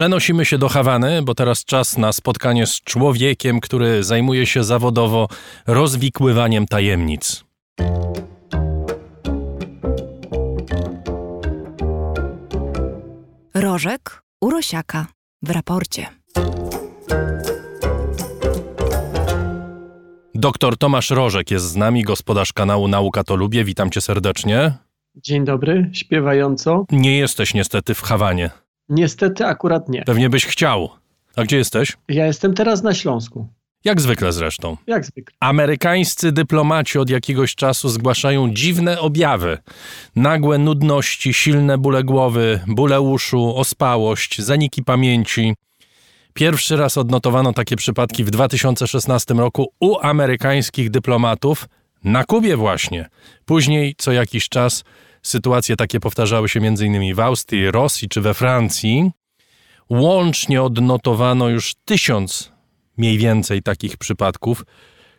Przenosimy się do Hawany, bo teraz czas na spotkanie z człowiekiem, który zajmuje się zawodowo rozwikływaniem tajemnic. Rożek Urosiaka w raporcie. Doktor Tomasz Rożek jest z nami, gospodarz kanału Nauka to Lubię. Witam cię serdecznie. Dzień dobry, śpiewająco. Nie jesteś niestety w Hawanie. Niestety akurat nie. Pewnie byś chciał. A gdzie jesteś? Ja jestem teraz na Śląsku. Jak zwykle zresztą. Jak zwykle. Amerykańscy dyplomaci od jakiegoś czasu zgłaszają dziwne objawy. Nagłe nudności, silne bóle głowy, bóle uszu, ospałość, zaniki pamięci. Pierwszy raz odnotowano takie przypadki w 2016 roku u amerykańskich dyplomatów na Kubie właśnie. Później co jakiś czas sytuacje takie powtarzały się m.in. w Austrii, Rosji czy we Francji. Łącznie odnotowano już tysiąc mniej więcej takich przypadków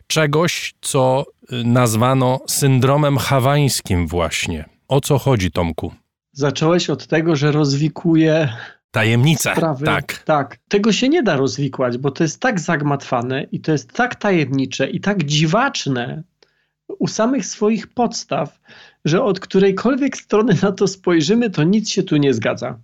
czegoś, co y, nazwano syndromem hawańskim właśnie. O co chodzi, Tomku? Zacząłeś od tego, że rozwikuje Tajemnice, sprawy. tak. Tak. Tego się nie da rozwikłać, bo to jest tak zagmatwane i to jest tak tajemnicze i tak dziwaczne u samych swoich podstaw, że od którejkolwiek strony na to spojrzymy, to nic się tu nie zgadza.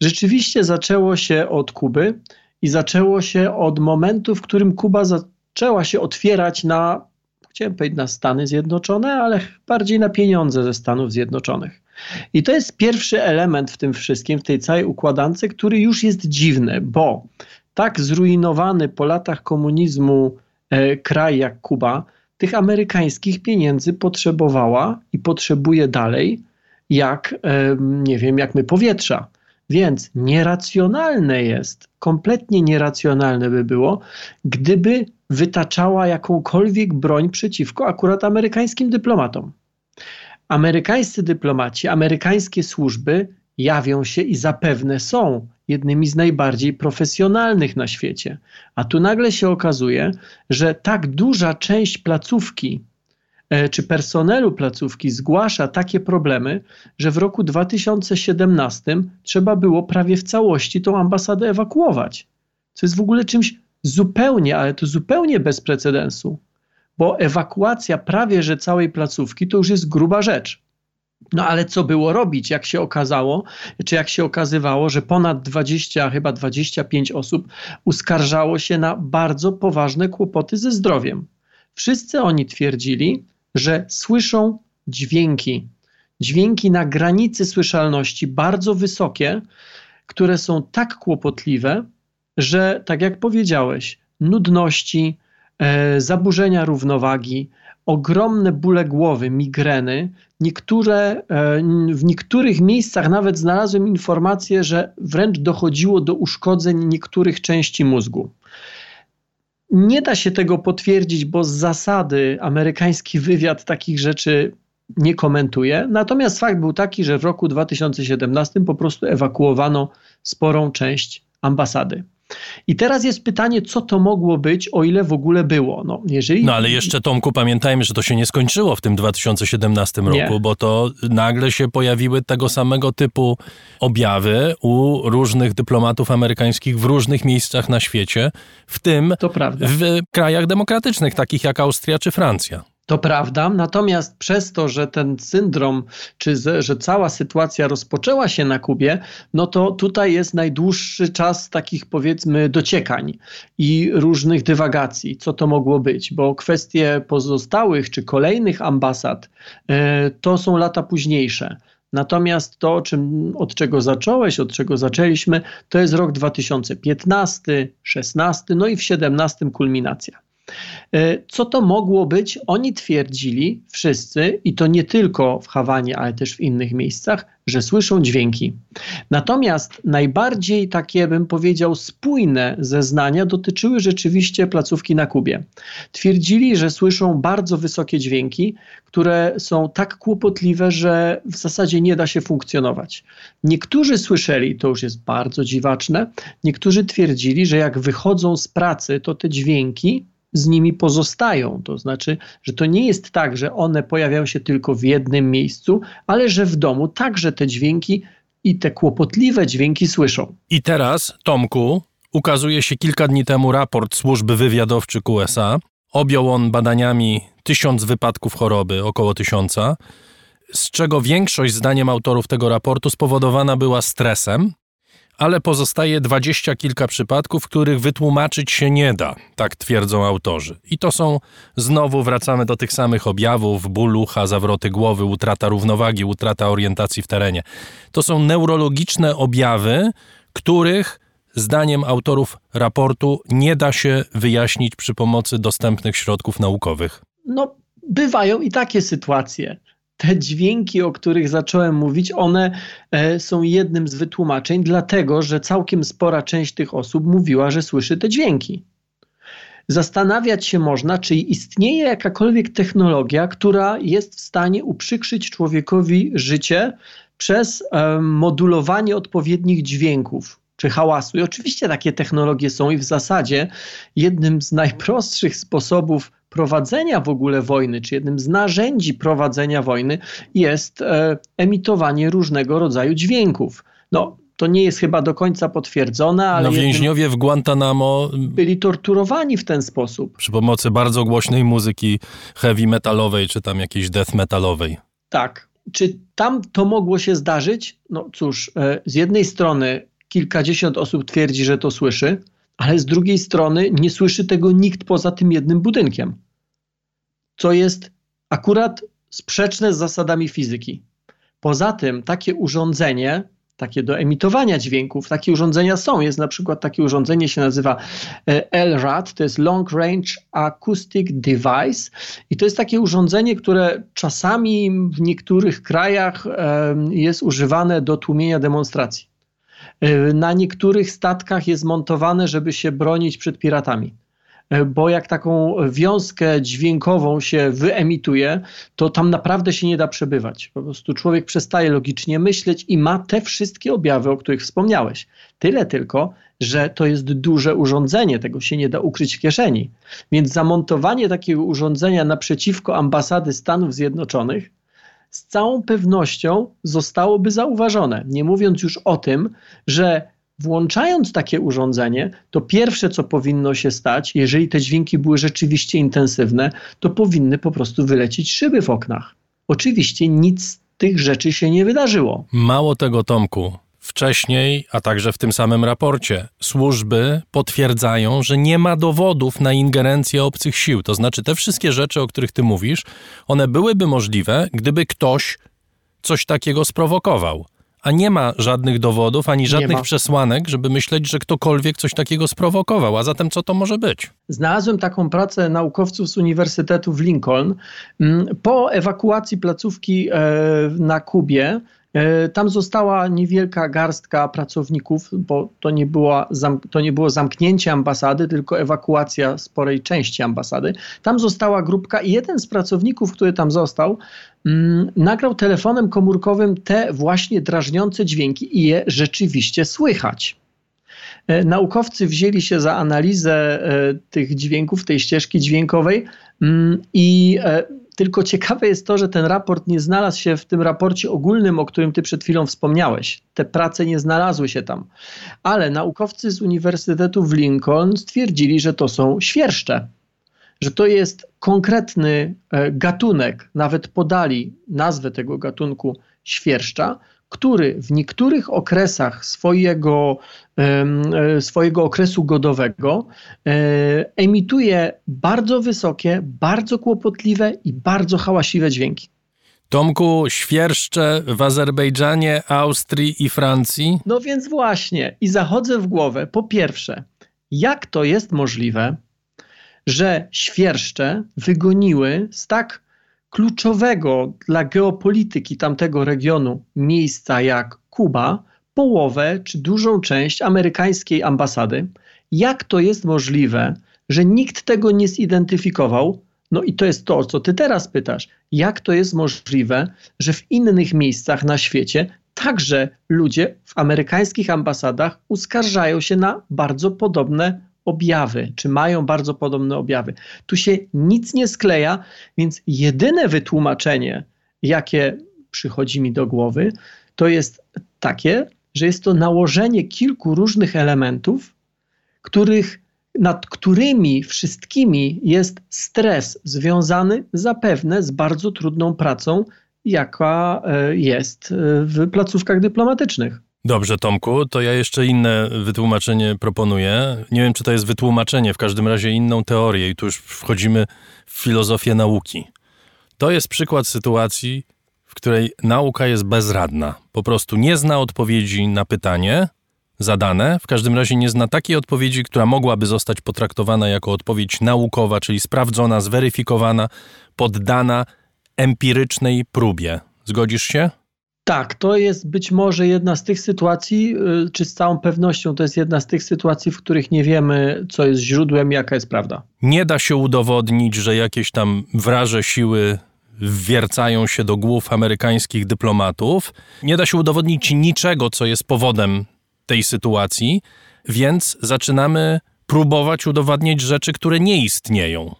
Rzeczywiście zaczęło się od Kuby i zaczęło się od momentu, w którym Kuba zaczęła się otwierać na, chciałem powiedzieć na Stany Zjednoczone, ale bardziej na pieniądze ze Stanów Zjednoczonych. I to jest pierwszy element w tym wszystkim, w tej całej układance, który już jest dziwny, bo tak zrujnowany po latach komunizmu e, kraj jak Kuba, tych amerykańskich pieniędzy potrzebowała i potrzebuje dalej, jak, nie wiem, jak my powietrza. Więc nieracjonalne jest, kompletnie nieracjonalne by było, gdyby wytaczała jakąkolwiek broń przeciwko akurat amerykańskim dyplomatom. Amerykańscy dyplomaci, amerykańskie służby jawią się i zapewne są jednymi z najbardziej profesjonalnych na świecie. A tu nagle się okazuje, że tak duża część placówki e, czy personelu placówki zgłasza takie problemy, że w roku 2017 trzeba było prawie w całości tą ambasadę ewakuować. Co jest w ogóle czymś zupełnie, ale to zupełnie bez precedensu, bo ewakuacja prawie że całej placówki to już jest gruba rzecz. No ale co było robić, jak się okazało, czy jak się okazywało, że ponad 20, chyba 25 osób uskarżało się na bardzo poważne kłopoty ze zdrowiem. Wszyscy oni twierdzili, że słyszą dźwięki, dźwięki na granicy słyszalności, bardzo wysokie, które są tak kłopotliwe, że tak jak powiedziałeś, nudności, e, zaburzenia równowagi, ogromne bóle głowy, migreny. Niektóre, e, w niektórych miejscach nawet znalazłem informację, że wręcz dochodziło do uszkodzeń niektórych części mózgu. Nie da się tego potwierdzić, bo z zasady amerykański wywiad takich rzeczy nie komentuje. Natomiast fakt był taki, że w roku 2017 po prostu ewakuowano sporą część ambasady. I teraz jest pytanie, co to mogło być, o ile w ogóle było. No, jeżeli... no ale jeszcze Tomku, pamiętajmy, że to się nie skończyło w tym 2017 Nie. roku, bo to nagle się pojawiły tego samego typu objawy u różnych dyplomatów amerykańskich w różnych miejscach na świecie, w tym w krajach demokratycznych, takich jak Austria czy Francja. To prawda, natomiast przez to, że ten syndrom, czy że cała sytuacja rozpoczęła się na Kubie, no to tutaj jest najdłuższy czas takich powiedzmy dociekań i różnych dywagacji, co to mogło być, bo kwestie pozostałych czy kolejnych ambasad e, to są lata późniejsze. Natomiast to, czym, od czego zacząłeś, od czego zaczęliśmy, to jest rok 2015, 16, no i w 17 kulminacja. E, Co to mogło być? Oni twierdzili wszyscy, i to nie tylko w Hawanie, ale też w innych miejscach, że słyszą dźwięki. Natomiast najbardziej takie, bym powiedział, spójne zeznania dotyczyły rzeczywiście placówki na Kubie. Twierdzili, że słyszą bardzo wysokie dźwięki, które są tak kłopotliwe, że w zasadzie nie da się funkcjonować. Niektórzy słyszeli, to już jest bardzo dziwaczne, niektórzy twierdzili, że jak wychodzą z pracy, to te dźwięki z nimi pozostają. To znaczy, że to nie jest tak, że one pojawiają się tylko w jednym miejscu, ale że w domu także te dźwięki i te kłopotliwe dźwięki słyszą. I teraz, Tomku, ukazuje się kilka dni temu raport służby wywiadowczych USA. Objął on badaniami tysiąc wypadków choroby, około tysiąca, z czego większość, zdaniem autorów tego raportu, spowodowana była stresem, ale pozostaje dwadzieścia kilka przypadków, których wytłumaczyć się nie da, tak twierdzą autorzy. I to są, znowu wracamy do tych samych objawów, ból ucha, zawroty głowy, utrata równowagi, utrata orientacji w terenie. To są neurologiczne objawy, których zdaniem autorów raportu nie da się wyjaśnić przy pomocy dostępnych środków naukowych. No, bywają i takie sytuacje te dźwięki, o których zacząłem mówić, one e, są jednym z wytłumaczeń, dlatego że całkiem spora część tych osób mówiła, że słyszy te dźwięki. Zastanawiać się można, czy istnieje jakakolwiek technologia, która jest w stanie uprzykrzyć człowiekowi życie przez e, modulowanie odpowiednich dźwięków czy hałasu. I oczywiście takie technologie są i w zasadzie jednym z najprostszych sposobów prowadzenia w ogóle wojny, czy jednym z narzędzi prowadzenia wojny jest e, emitowanie różnego rodzaju dźwięków. No, to nie jest chyba do końca potwierdzone, ale. No, więźniowie w Guantanamo byli torturowani w ten sposób. Przy pomocy bardzo głośnej muzyki heavy metalowej, czy tam jakiejś death metalowej. Tak. Czy tam to mogło się zdarzyć? No cóż, e, z jednej strony kilkadziesiąt osób twierdzi, że to słyszy, ale z drugiej strony nie słyszy tego nikt poza tym jednym budynkiem, co jest akurat sprzeczne z zasadami fizyki. Poza tym takie urządzenie, takie do emitowania dźwięków, takie urządzenia są. Jest na przykład takie urządzenie, się nazywa e, LRAD, to jest Long Range Acoustic Device i to jest takie urządzenie, które czasami w niektórych krajach jest używane do tłumienia demonstracji. E, na niektórych statkach jest montowane, żeby się bronić przed piratami. E, bo jak taką wiązkę dźwiękową się wyemituje, to tam naprawdę się nie da przebywać. Po prostu człowiek przestaje logicznie myśleć i ma te wszystkie objawy, o których wspomniałeś. Tyle tylko, że to jest duże urządzenie, tego się nie da ukryć w kieszeni. Więc zamontowanie takiego urządzenia naprzeciwko ambasady Stanów Zjednoczonych z całą pewnością zostałoby zauważone. Nie mówiąc już o tym, że włączając takie urządzenie, to pierwsze, co powinno się stać, jeżeli te dźwięki były rzeczywiście intensywne, to powinny po prostu wylecieć szyby w oknach. Oczywiście nic z tych rzeczy się nie wydarzyło. Mało tego, Tomku. Wcześniej, a także w tym samym raporcie, służby potwierdzają, że nie ma dowodów na ingerencję obcych sił. To znaczy, te wszystkie rzeczy, o których ty mówisz, one byłyby możliwe, gdyby ktoś coś takiego sprowokował. A nie ma żadnych dowodów ani żadnych przesłanek, żeby myśleć, że ktokolwiek coś takiego sprowokował. A zatem co to może być? Znalazłem taką pracę naukowców z Uniwersytetu w Lincoln. Mm, po ewakuacji placówki e, na Kubie tam została niewielka garstka pracowników, bo to nie, było, to nie było zamknięcie ambasady, tylko ewakuacja sporej części ambasady. Tam została grupka i jeden z pracowników, który tam został, mm, nagrał telefonem komórkowym te właśnie drażniące dźwięki i je rzeczywiście słychać. E, naukowcy wzięli się za analizę e, tych dźwięków, tej ścieżki dźwiękowej mm, i tylko ciekawe jest to, że ten raport nie znalazł się w tym raporcie ogólnym, o którym ty przed chwilą wspomniałeś. Te prace nie znalazły się tam. Ale naukowcy z Uniwersytetu w Lincoln stwierdzili, że to są świerszcze. Że to jest konkretny e, gatunek, nawet podali nazwę tego gatunku świerszcza, który w niektórych okresach swojego, e, swojego okresu godowego e, emituje bardzo wysokie, bardzo kłopotliwe i bardzo hałaśliwe dźwięki. Tomku, świerszcze w Azerbejdżanie, Austrii i Francji? No więc właśnie, i zachodzę w głowę. Po pierwsze, jak to jest możliwe, że świerszcze wygoniły z tak kluczowego dla geopolityki tamtego regionu miejsca jak Kuba połowę czy dużą część amerykańskiej ambasady. Jak to jest możliwe, że nikt tego nie zidentyfikował? No i to jest to, o co ty teraz pytasz. Jak to jest możliwe, że w innych miejscach na świecie także ludzie w amerykańskich ambasadach uskarżają się na bardzo podobne objawy, czy mają bardzo podobne objawy. Tu się nic nie skleja, więc jedyne wytłumaczenie, jakie przychodzi mi do głowy, to jest takie, że jest to nałożenie kilku różnych elementów, których, nad którymi wszystkimi jest stres związany zapewne z bardzo trudną pracą, jaka e, jest e, w placówkach dyplomatycznych. Dobrze, Tomku, to ja jeszcze inne wytłumaczenie proponuję. Nie wiem, czy to jest wytłumaczenie, w każdym razie inną teorię, i tu już wchodzimy w filozofię nauki. To jest przykład sytuacji, w której nauka jest bezradna. Po prostu nie zna odpowiedzi na pytanie zadane, w każdym razie nie zna takiej odpowiedzi, która mogłaby zostać potraktowana jako odpowiedź naukowa, czyli sprawdzona, zweryfikowana, poddana empirycznej próbie. Zgodzisz się? Tak, to jest być może jedna z tych sytuacji, y, czy z całą pewnością to jest jedna z tych sytuacji, w których nie wiemy, co jest źródłem, jaka jest prawda. Nie da się udowodnić, że jakieś tam wraże siły wwiercają się do głów amerykańskich dyplomatów. Nie da się udowodnić niczego, co jest powodem tej sytuacji, więc zaczynamy próbować udowadniać rzeczy, które nie istnieją.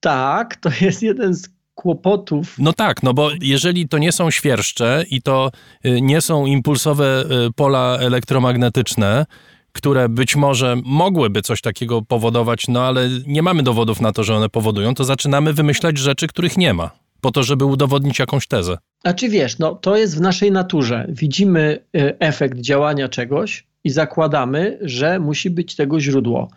Tak, to jest jeden z kłopotów. No tak, no bo jeżeli to nie są świerszcze i to y, nie są impulsowe y, pola elektromagnetyczne, które być może mogłyby coś takiego powodować, no ale nie mamy dowodów na to, że one powodują, to zaczynamy wymyślać rzeczy, których nie ma, po to, żeby udowodnić jakąś tezę. A czy wiesz, no to jest w naszej naturze. Widzimy y, efekt działania czegoś i zakładamy, że musi być tego źródło.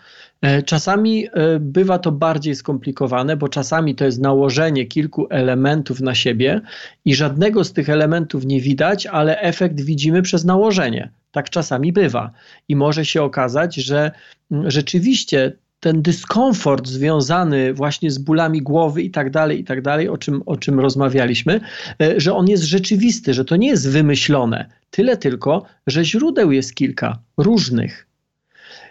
E, czasami e, bywa to bardziej skomplikowane, bo czasami to jest nałożenie kilku elementów na siebie i żadnego z tych elementów nie widać, ale efekt widzimy przez nałożenie. Tak czasami bywa. I może się okazać, że rzeczywiście ten dyskomfort związany właśnie z bólami głowy i tak dalej, i tak dalej, o czym, o czym rozmawialiśmy, e, że on jest rzeczywisty, że to nie jest wymyślone. Tyle tylko, że źródeł jest kilka różnych.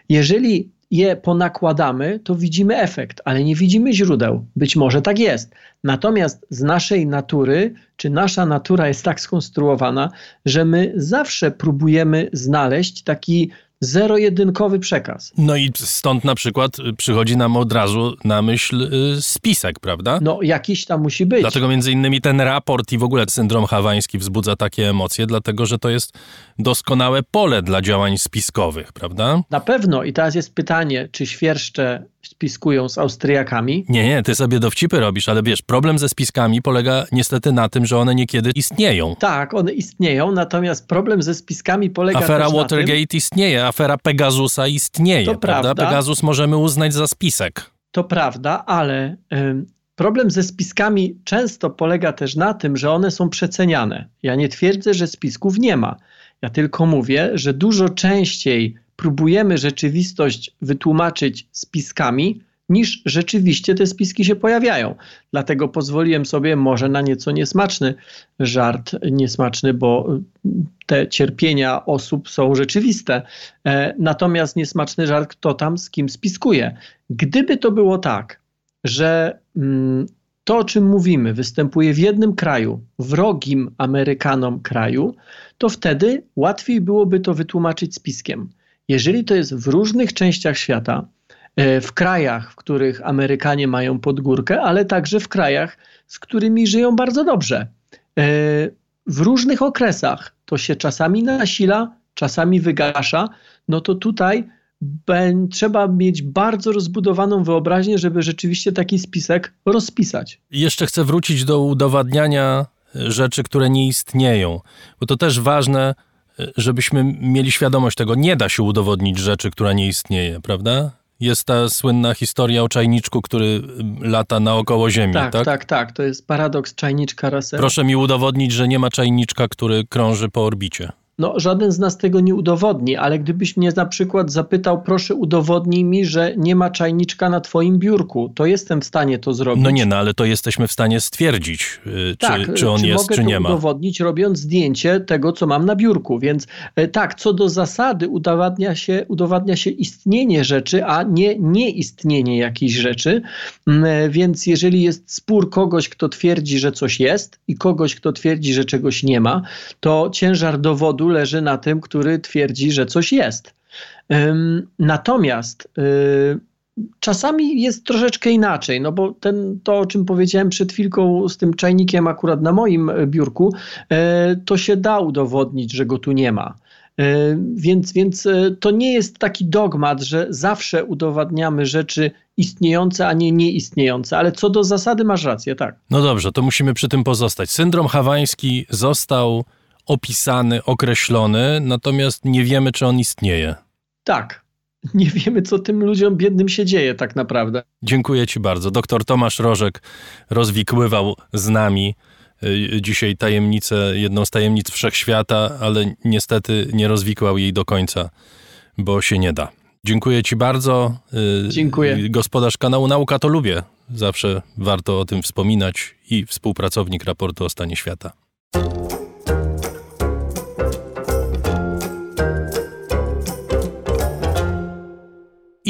Jeżeli je ponakładamy, to widzimy efekt, ale nie widzimy źródeł. Być może tak jest. Natomiast z naszej natury, czy nasza natura jest tak skonstruowana, że my zawsze próbujemy znaleźć taki zero-jedynkowy przekaz. No i stąd na przykład y, przychodzi nam od razu na myśl y, spisek, prawda? No jakiś tam musi być. Dlatego między innymi ten raport i w ogóle syndrom hawański wzbudza takie emocje, dlatego że to jest doskonałe pole dla działań spiskowych, prawda? Na pewno i teraz jest pytanie, czy świerszcze spiskują z Austriakami. Nie, nie, ty sobie dowcipy robisz, ale wiesz, problem ze spiskami polega niestety na tym, że one niekiedy istnieją. Tak, one istnieją, natomiast problem ze spiskami polega Afera Watergate na tym, istnieje, afera Pegasusa istnieje, To prawda? prawda. Pegasus możemy uznać za spisek. To prawda, ale ym, problem ze spiskami często polega też na tym, że one są przeceniane. Ja nie twierdzę, że spisków nie ma. Ja tylko mówię, że dużo częściej próbujemy rzeczywistość wytłumaczyć spiskami, niż rzeczywiście te spiski się pojawiają. Dlatego pozwoliłem sobie może na nieco niesmaczny żart, niesmaczny, bo te cierpienia osób są rzeczywiste. E, Natomiast niesmaczny żart, kto tam z kim spiskuje. Gdyby to było tak, że mm, to, o czym mówimy, występuje w jednym kraju, wrogim Amerykanom kraju, to wtedy łatwiej byłoby to wytłumaczyć spiskiem. Jeżeli to jest w różnych częściach świata, e, w krajach, w których Amerykanie mają podgórkę, ale także w krajach, z którymi żyją bardzo dobrze. E, W różnych okresach to się czasami nasila, czasami wygasza, no to tutaj trzeba mieć bardzo rozbudowaną wyobraźnię, żeby rzeczywiście taki spisek rozpisać. Jeszcze chcę wrócić do udowadniania rzeczy, które nie istnieją, bo to też ważne, żebyśmy mieli świadomość tego. Nie da się udowodnić rzeczy, która nie istnieje, prawda? Jest ta słynna historia o czajniczku, który lata naokoło Ziemi, Tak, tak? tak, tak. To jest paradoks czajniczka Russella. Proszę mi udowodnić, że nie ma czajniczka, który krąży po orbicie. No, żaden z nas tego nie udowodni, ale gdybyś mnie na przykład zapytał, proszę udowodnij mi, że nie ma czajniczka na twoim biurku, to jestem w stanie to zrobić. No nie, no ale to jesteśmy w stanie stwierdzić, y, Tak, czy, czy on jest, mogę czy nie ma. udowodnić, robiąc zdjęcie tego, co mam na biurku. Więc e, tak, co do zasady udowadnia się, udowadnia się istnienie rzeczy, a nie nieistnienie jakiejś rzeczy. Mm, e, Więc jeżeli jest spór kogoś, kto twierdzi, że coś jest i kogoś, kto twierdzi, że czegoś nie ma, to ciężar dowodu leży na tym, który twierdzi, że coś jest. Natomiast y, czasami jest troszeczkę inaczej, no bo ten, to, o czym powiedziałem przed chwilką z tym czajnikiem akurat na moim biurku, to się da udowodnić, że go tu nie ma. E, więc, więc to nie jest taki dogmat, że zawsze udowadniamy rzeczy istniejące, a nie nieistniejące, ale co do zasady masz rację, tak. No dobrze, to musimy przy tym pozostać. Syndrom hawański został opisany, określony, natomiast nie wiemy, czy on istnieje. Tak. Nie wiemy, co tym ludziom biednym się dzieje, tak naprawdę. Dziękuję Ci bardzo. Doktor Tomasz Rożek rozwikływał z nami Y, dzisiaj tajemnicę, jedną z tajemnic wszechświata, ale niestety nie rozwikłał jej do końca, bo się nie da. Dziękuję Ci bardzo. Y, Dziękuję. Gospodarz kanału Nauka to lubię. Zawsze warto o tym wspominać i współpracownik raportu o stanie świata.